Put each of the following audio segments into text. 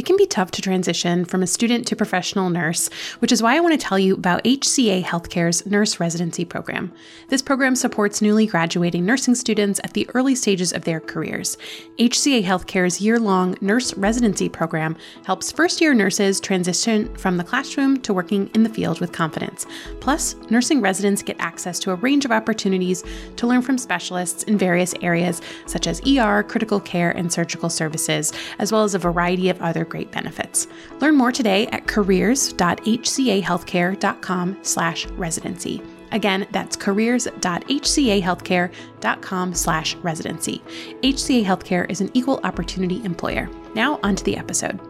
It can be tough to transition from a student to professional nurse, which is why I want to tell you about HCA Healthcare's Nurse Residency Program. This program supports newly graduating nursing students at the early stages of their careers. HCA Healthcare's year long nurse residency program helps first year nurses transition from the classroom to working in the field with confidence. Plus, nursing residents get access to a range of opportunities to learn from specialists in various areas such as ER, critical care, and surgical services, as well as a variety of other great benefits. Learn more today at careers.hcahealthcare.com slash residency. Again, that's careers.hcahealthcare.com slash residency. HCA Healthcare is an equal opportunity employer. Now, on to the episode.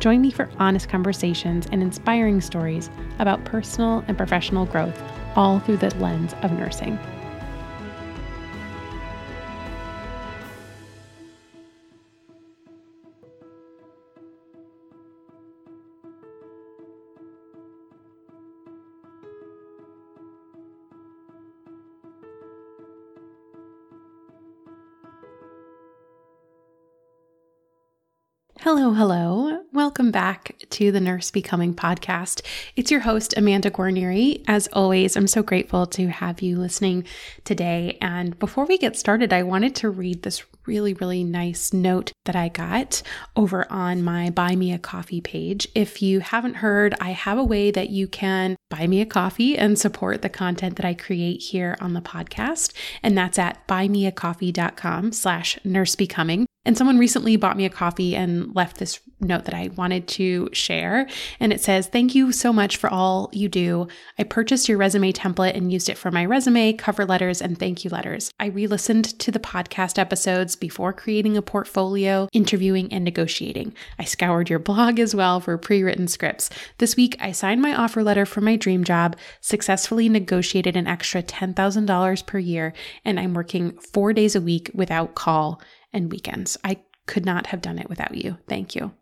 Join me for honest conversations and inspiring stories about personal and professional growth, all through the lens of nursing. Hello, hello. Welcome back to the Nurse Becoming podcast. It's your host, Amanda Guarnieri. As always, I'm so grateful to have you listening today. And before we get started, I wanted to read this really, really nice note that I got over on my Buy Me a Coffee page. If you haven't heard, I have a way that you can buy me a coffee and support the content that I create here on the podcast. And that's at buymeacoffee.com slash nursebecoming. And someone recently bought me a coffee and left this note that I wanted to share. And it says, Thank you so much for all you do. I purchased your resume template and used it for my resume, cover letters, and thank you letters. I re listened to the podcast episodes before creating a portfolio, interviewing, and negotiating. I scoured your blog as well for pre written scripts. This week, I signed my offer letter for my dream job, successfully negotiated an extra $10,000 per year, and I'm working four days a week without call and weekends. I could not have done it without you. Thank you.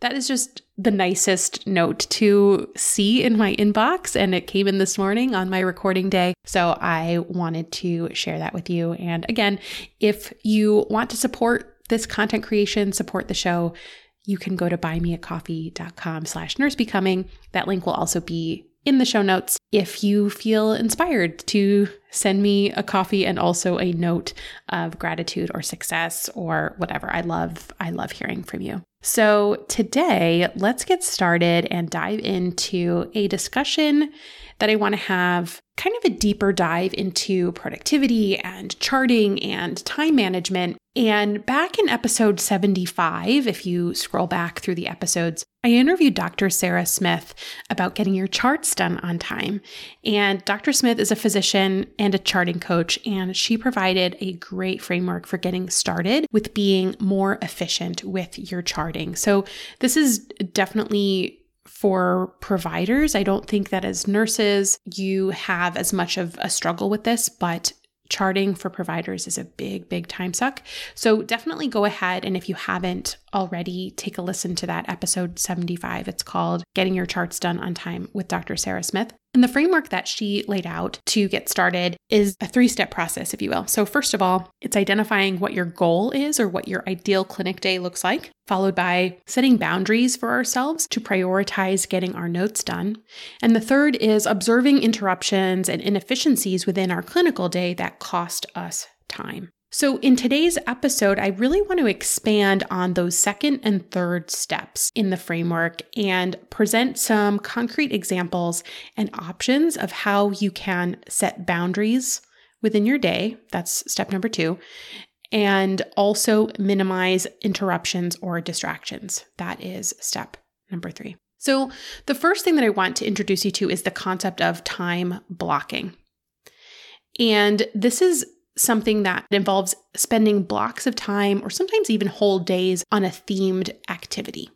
That is just the nicest note to see in my inbox, and it came in this morning on my recording day. So I wanted to share that with you. And again, if you want to support this content creation, support the show, you can go to buymeacoffee.com slash nursebecoming. That link will also be in the show notes if you feel inspired to send me a coffee and also a note of gratitude or success or whatever. I love I love hearing from you. So, today, let's get started and dive into a discussion that I want to have kind of a deeper dive into productivity and charting and time management. And back in episode 75, if you scroll back through the episodes, I interviewed Dr. Sarah Smith about getting your charts done on time. And Dr. Smith is a physician and a charting coach, and she provided a great framework for getting started with being more efficient with your charting. So, this is definitely for providers. I don't think that as nurses, you have as much of a struggle with this, but charting for providers is a big, big time suck. So definitely go ahead and if you haven't already, take a listen to that episode 75. It's called Getting Your Charts Done on Time with Dr. Sarah Smith. And the framework that she laid out to get started is a three step process, if you will. So, first of all, it's identifying what your goal is or what your ideal clinic day looks like, followed by setting boundaries for ourselves to prioritize getting our notes done. And the third is observing interruptions and inefficiencies within our clinical day that cost us time. So, in today's episode, I really want to expand on those second and third steps in the framework and present some concrete examples and options of how you can set boundaries within your day. That's step number two. And also minimize interruptions or distractions. That is step number three. So, the first thing that I want to introduce you to is the concept of time blocking. And this is something that involves spending blocks of time or sometimes even whole days on a themed activity.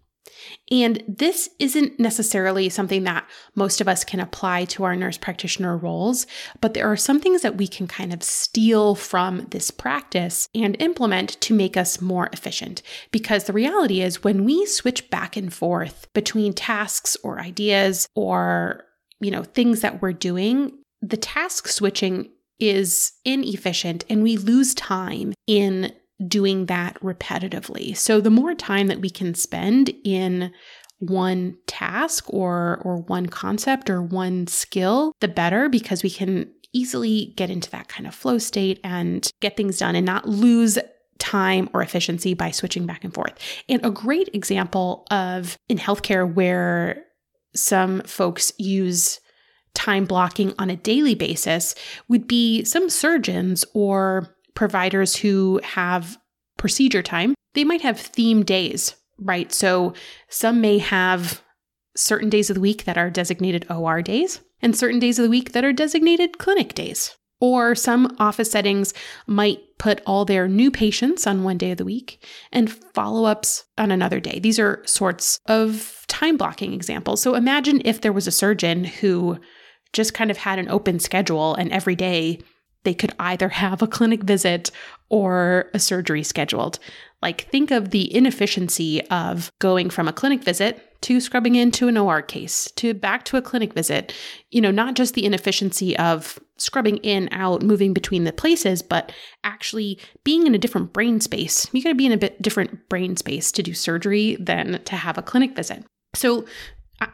And this isn't necessarily something that most of us can apply to our nurse practitioner roles, but there are some things that we can kind of steal from this practice and implement to make us more efficient. Because the reality is, when we switch back and forth between tasks or ideas or you know, things that we're doing, the task switching is inefficient and we lose time in doing that repetitively. So the more time that we can spend in one task or or one concept or one skill, the better because we can easily get into that kind of flow state and get things done and not lose time or efficiency by switching back and forth. And a great example of in healthcare where some folks use time blocking on a daily basis would be some surgeons or providers who have procedure time. They might have theme days, right? So some may have certain days of the week that are designated OR days and certain days of the week that are designated clinic days. Or some office settings might put all their new patients on one day of the week and follow ups on another day. These are sorts of time blocking examples. So imagine if there was a surgeon who just kind of had an open schedule and every day they could either have a clinic visit or a surgery scheduled. Like, think of the inefficiency of going from a clinic visit to scrubbing into an OR case to back to a clinic visit. You know, not just the inefficiency of scrubbing in, out, moving between the places, but actually being in a different brain space. You got to be in a bit different brain space to do surgery than to have a clinic visit. So,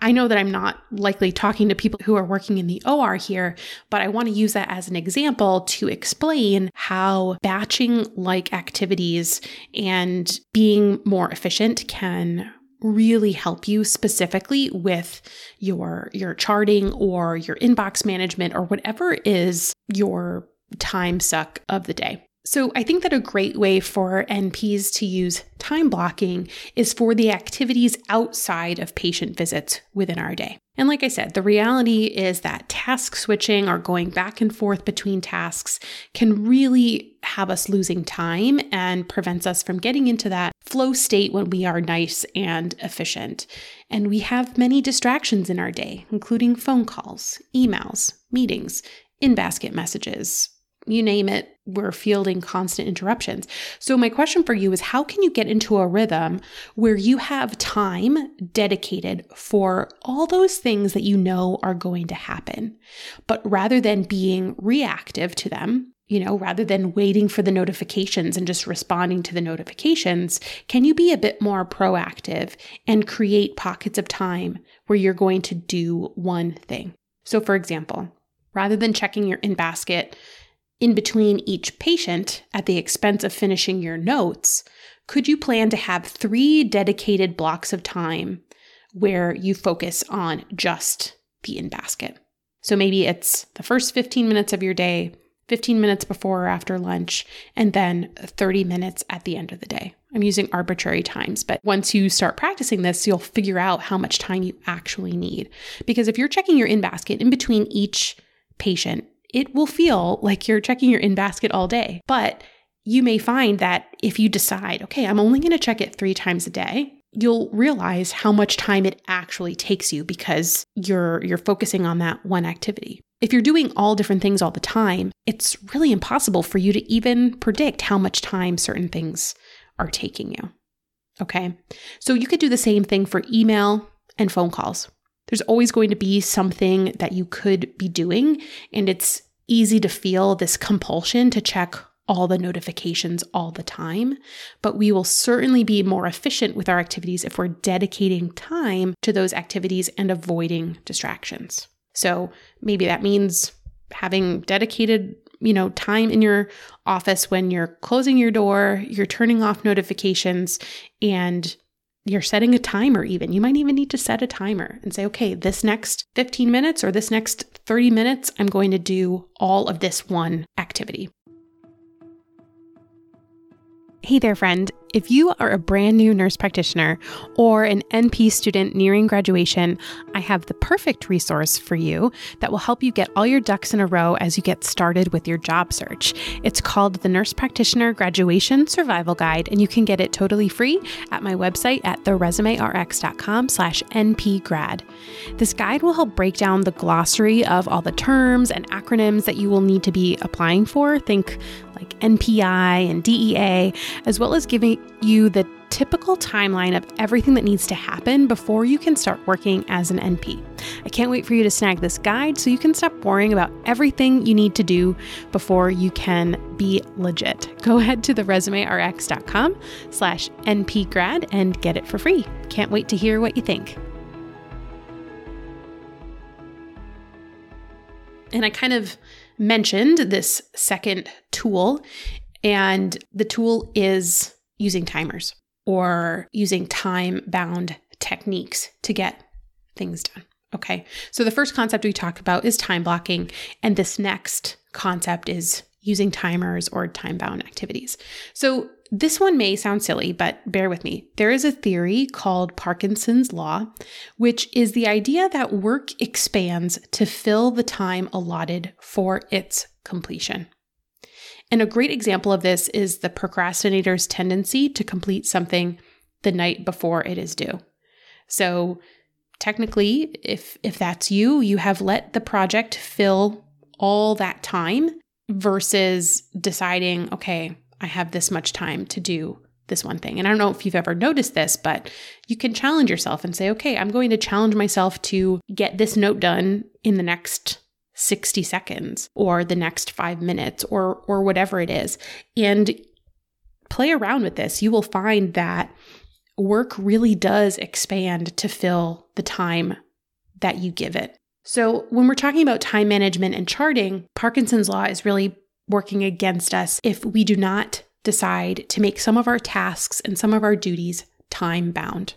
I know that I'm not likely talking to people who are working in the OR here, but I want to use that as an example to explain how batching like activities and being more efficient can really help you specifically with your your charting or your inbox management or whatever is your time suck of the day. So, I think that a great way for NPs to use time blocking is for the activities outside of patient visits within our day. And like I said, the reality is that task switching or going back and forth between tasks can really have us losing time and prevents us from getting into that flow state when we are nice and efficient. And we have many distractions in our day, including phone calls, emails, meetings, in basket messages, you name it, we're fielding constant interruptions. So, my question for you is how can you get into a rhythm where you have time dedicated for all those things that you know are going to happen? But rather than being reactive to them, you know, rather than waiting for the notifications and just responding to the notifications, can you be a bit more proactive and create pockets of time where you're going to do one thing? So, for example, rather than checking your in basket in between each patient at the expense of finishing your notes, could you plan to have three dedicated blocks of time where you focus on just the in basket? So maybe it's the first 15 minutes of your day, 15 minutes before or after lunch, and then 30 minutes at the end of the day. I'm using arbitrary times, but once you start practicing this, you'll figure out how much time you actually need. Because if you're checking your in basket in between each patient, it will feel like you're checking your in basket all day. But you may find that if you decide, okay, I'm only going to check it three times a day, you'll realize how much time it actually takes you because you're you're focusing on that one activity. If you're doing all different things all the time, it's really impossible for you to even predict how much time certain things are taking you. Okay? So you could do the same thing for email and phone calls. There's always going to be something that you could be doing, and it's easy to feel this compulsion to check all the notifications all the time, but we will certainly be more efficient with our activities if we're dedicating time to those activities and avoiding distractions. So maybe that means having dedicated you know time in your office when you're closing your door you're turning off notifications and you're setting a timer, even. You might even need to set a timer and say, okay, this next 15 minutes or this next 30 minutes, I'm going to do all of this one activity. Hey there, friend. If you are a brand new nurse practitioner or an NP student nearing graduation, I have the perfect resource for you that will help you get all your ducks in a row as you get started with your job search. It's called the Nurse Practitioner Graduation Survival Guide, and you can get it totally free at my website at theresumerx.com slash npgrad. This guide will help break down the glossary of all the terms and acronyms that you will need to be applying for. Think like NPI and DEA, as well as giving you the typical timeline of everything that needs to happen before you can start working as an NP. I can't wait for you to snag this guide so you can stop worrying about everything you need to do before you can be legit. Go ahead to theresumerx.com slash npgrad and get it for free. Can't wait to hear what you think. And I kind of mentioned this second tool, and the tool is using timers or using time bound techniques to get things done. Okay, so the first concept we talked about is time blocking, and this next concept is using timers or time bound activities. So this one may sound silly, but bear with me. There is a theory called Parkinson's Law, which is the idea that work expands to fill the time allotted for its completion. And a great example of this is the procrastinator's tendency to complete something the night before it is due. So, technically, if if that's you, you have let the project fill all that time versus deciding, okay, I have this much time to do this one thing. And I don't know if you've ever noticed this, but you can challenge yourself and say, okay, I'm going to challenge myself to get this note done in the next 60 seconds or the next five minutes or or whatever it is. And play around with this. You will find that work really does expand to fill the time that you give it. So, when we're talking about time management and charting, Parkinson's law is really working against us if we do not decide to make some of our tasks and some of our duties time bound.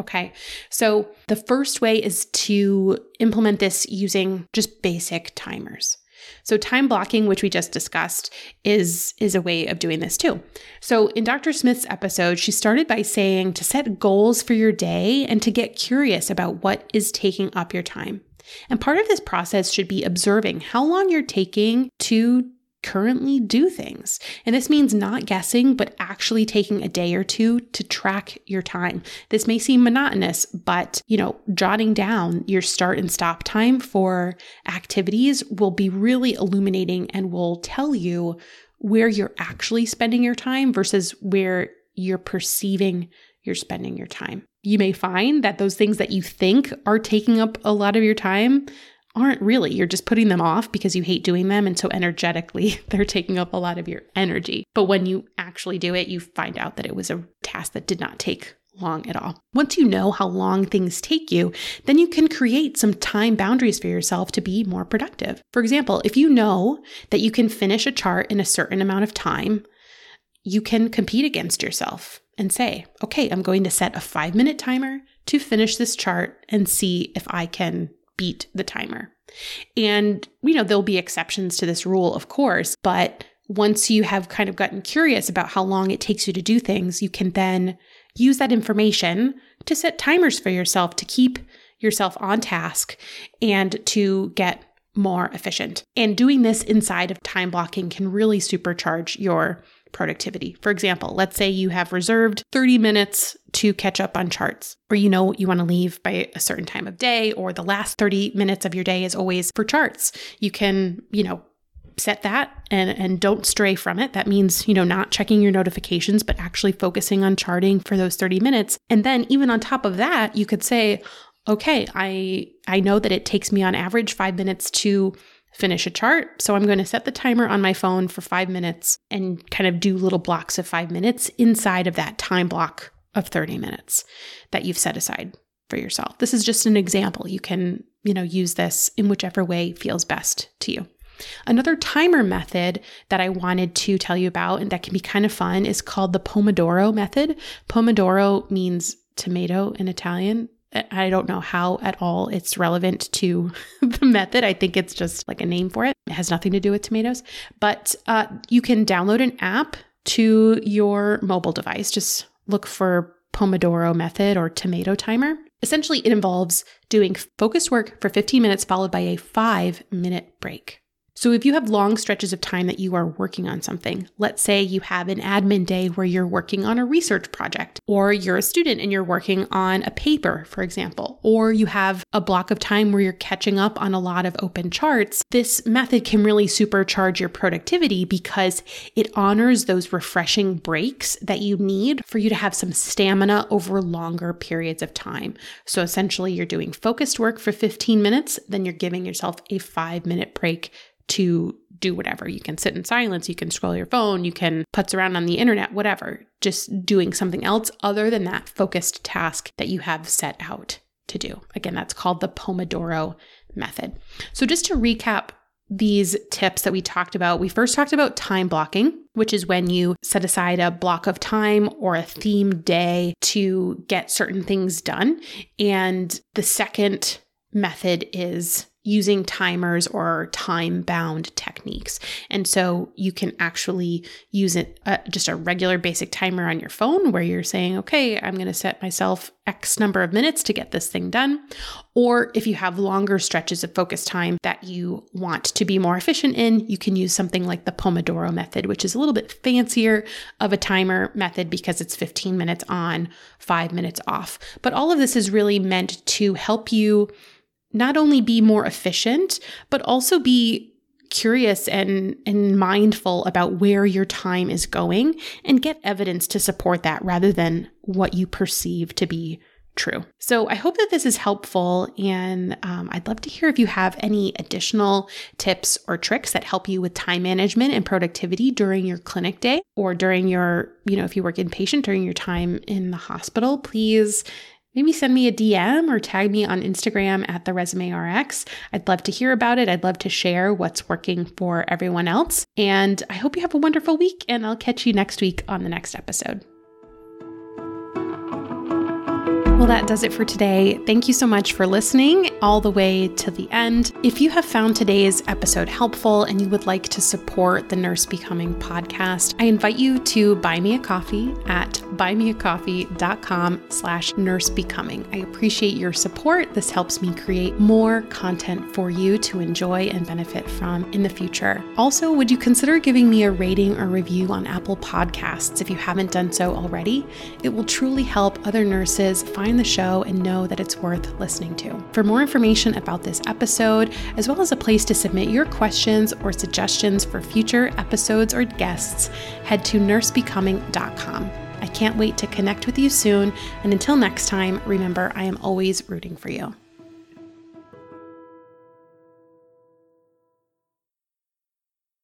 Okay, so the first way is to implement this using just basic timers. So time blocking, which we just discussed, is is a way of doing this too. So in Dr. Smith's episode, she started by saying to set goals for your day and to get curious about what is taking up your time. And part of this process should be observing how long you're taking to currently do things. And this means not guessing, but actually taking a day or two to track your time. This may seem monotonous, but you know, jotting down your start and stop time for activities will be really illuminating and will tell you where you're actually spending your time versus where you're perceiving you're spending your time. You may find that those things that you think are taking up a lot of your time aren't really. You're just putting them off because you hate doing them. And so energetically, they're taking up a lot of your energy. But when you actually do it, you find out that it was a task that did not take long at all. Once you know how long things take you, then you can create some time boundaries for yourself to be more productive. For example, if you know that you can finish a chart in a certain amount of time, you can compete against yourself and say, okay, I'm going to set a five minute timer to finish this chart and see if I can beat the timer. And, you know, there'll be exceptions to this rule, of course, but once you have kind of gotten curious about how long it takes you to do things, you can then use that information to set timers for yourself to keep yourself on task and to get more efficient. And doing this inside of time blocking can really supercharge your productivity. For example, let's say you have reserved 30 minutes to catch up on charts, or you know you want to leave by a certain time of day, or the last 30 minutes of your day is always for charts. You can, you know, set that and and don't stray from it that means you know not checking your notifications but actually focusing on charting for those 30 minutes and then even on top of that you could say okay i i know that it takes me on average 5 minutes to finish a chart. So I'm going to set the timer on my phone for five minutes and kind of do little blocks of five minutes inside of that time block of 30 minutes that you've set aside for yourself. This is just an example. You can, you know, use this in whichever way feels best to you. Another timer method that I wanted to tell you about and that can be kind of fun is called the Pomodoro method. Pomodoro means tomato in Italian. I don't know how at all it's relevant to the method. I think it's just like a name for it. It has nothing to do with tomatoes. But uh, you can download an app to your mobile device. Just look for Pomodoro method or tomato timer. Essentially, it involves doing focused work for 15 minutes followed by a five minute break. So, if you have long stretches of time that you are working on something, let's say you have an admin day where you're working on a research project, or you're a student and you're working on a paper, for example, or you have a block of time where you're catching up on a lot of open charts, this method can really supercharge your productivity because it honors those refreshing breaks that you need for you to have some stamina over longer periods of time. So, essentially, you're doing focused work for 15 minutes, then you're giving yourself a five minute break to do whatever. You can sit in silence, you can scroll your phone, you can putz around on the internet, whatever. Just doing something else other than that focused task that you have set out to do. Again, that's called the Pomodoro method. So, just to recap these tips that we talked about, we first talked about time blocking, which is when you set aside a block of time or a theme day to get certain things done. And the second method is using timers or time bound techniques. And so you can actually use it uh, just a regular basic timer on your phone where you're saying, okay, I'm going to set myself X number of minutes to get this thing done. Or if you have longer stretches of focus time that you want to be more efficient in, you can use something like the Pomodoro method, which is a little bit fancier of a timer method because it's 15 minutes on, five minutes off. But all of this is really meant to help you not only be more efficient, but also be curious and, and mindful about where your time is going and get evidence to support that rather than what you perceive to be true. So I hope that this is helpful. And um, I'd love to hear if you have any additional tips or tricks that help you with time management and productivity during your clinic day or during your, you know, if you work inpatient during your time in the hospital. Please maybe send me a DM or tag me on Instagram at the resume RX. I'd love to hear about it. I'd love to share what's working for everyone else. And I hope you have a wonderful week, and I'll catch you next week on the next episode. Well, that does it for today. Thank you so much for listening all the way to the end. If you have found today's episode helpful and you would like to support the Nurse Becoming podcast, I invite you to buy me a coffee at buymeacoffee.com slash nursebecoming. I appreciate your support. This helps me create more content for you to enjoy and benefit from in the future. Also, would you consider giving me a rating or review on Apple Podcasts if you haven't done so already? It will truly help other nurses find the show and know that it's worth listening to. For more information about this episode, as well as a place to submit your questions or suggestions for future episodes or guests, head to nursebecoming.com. I can't wait to connect with you soon. And until next time, remember, I am always rooting for you.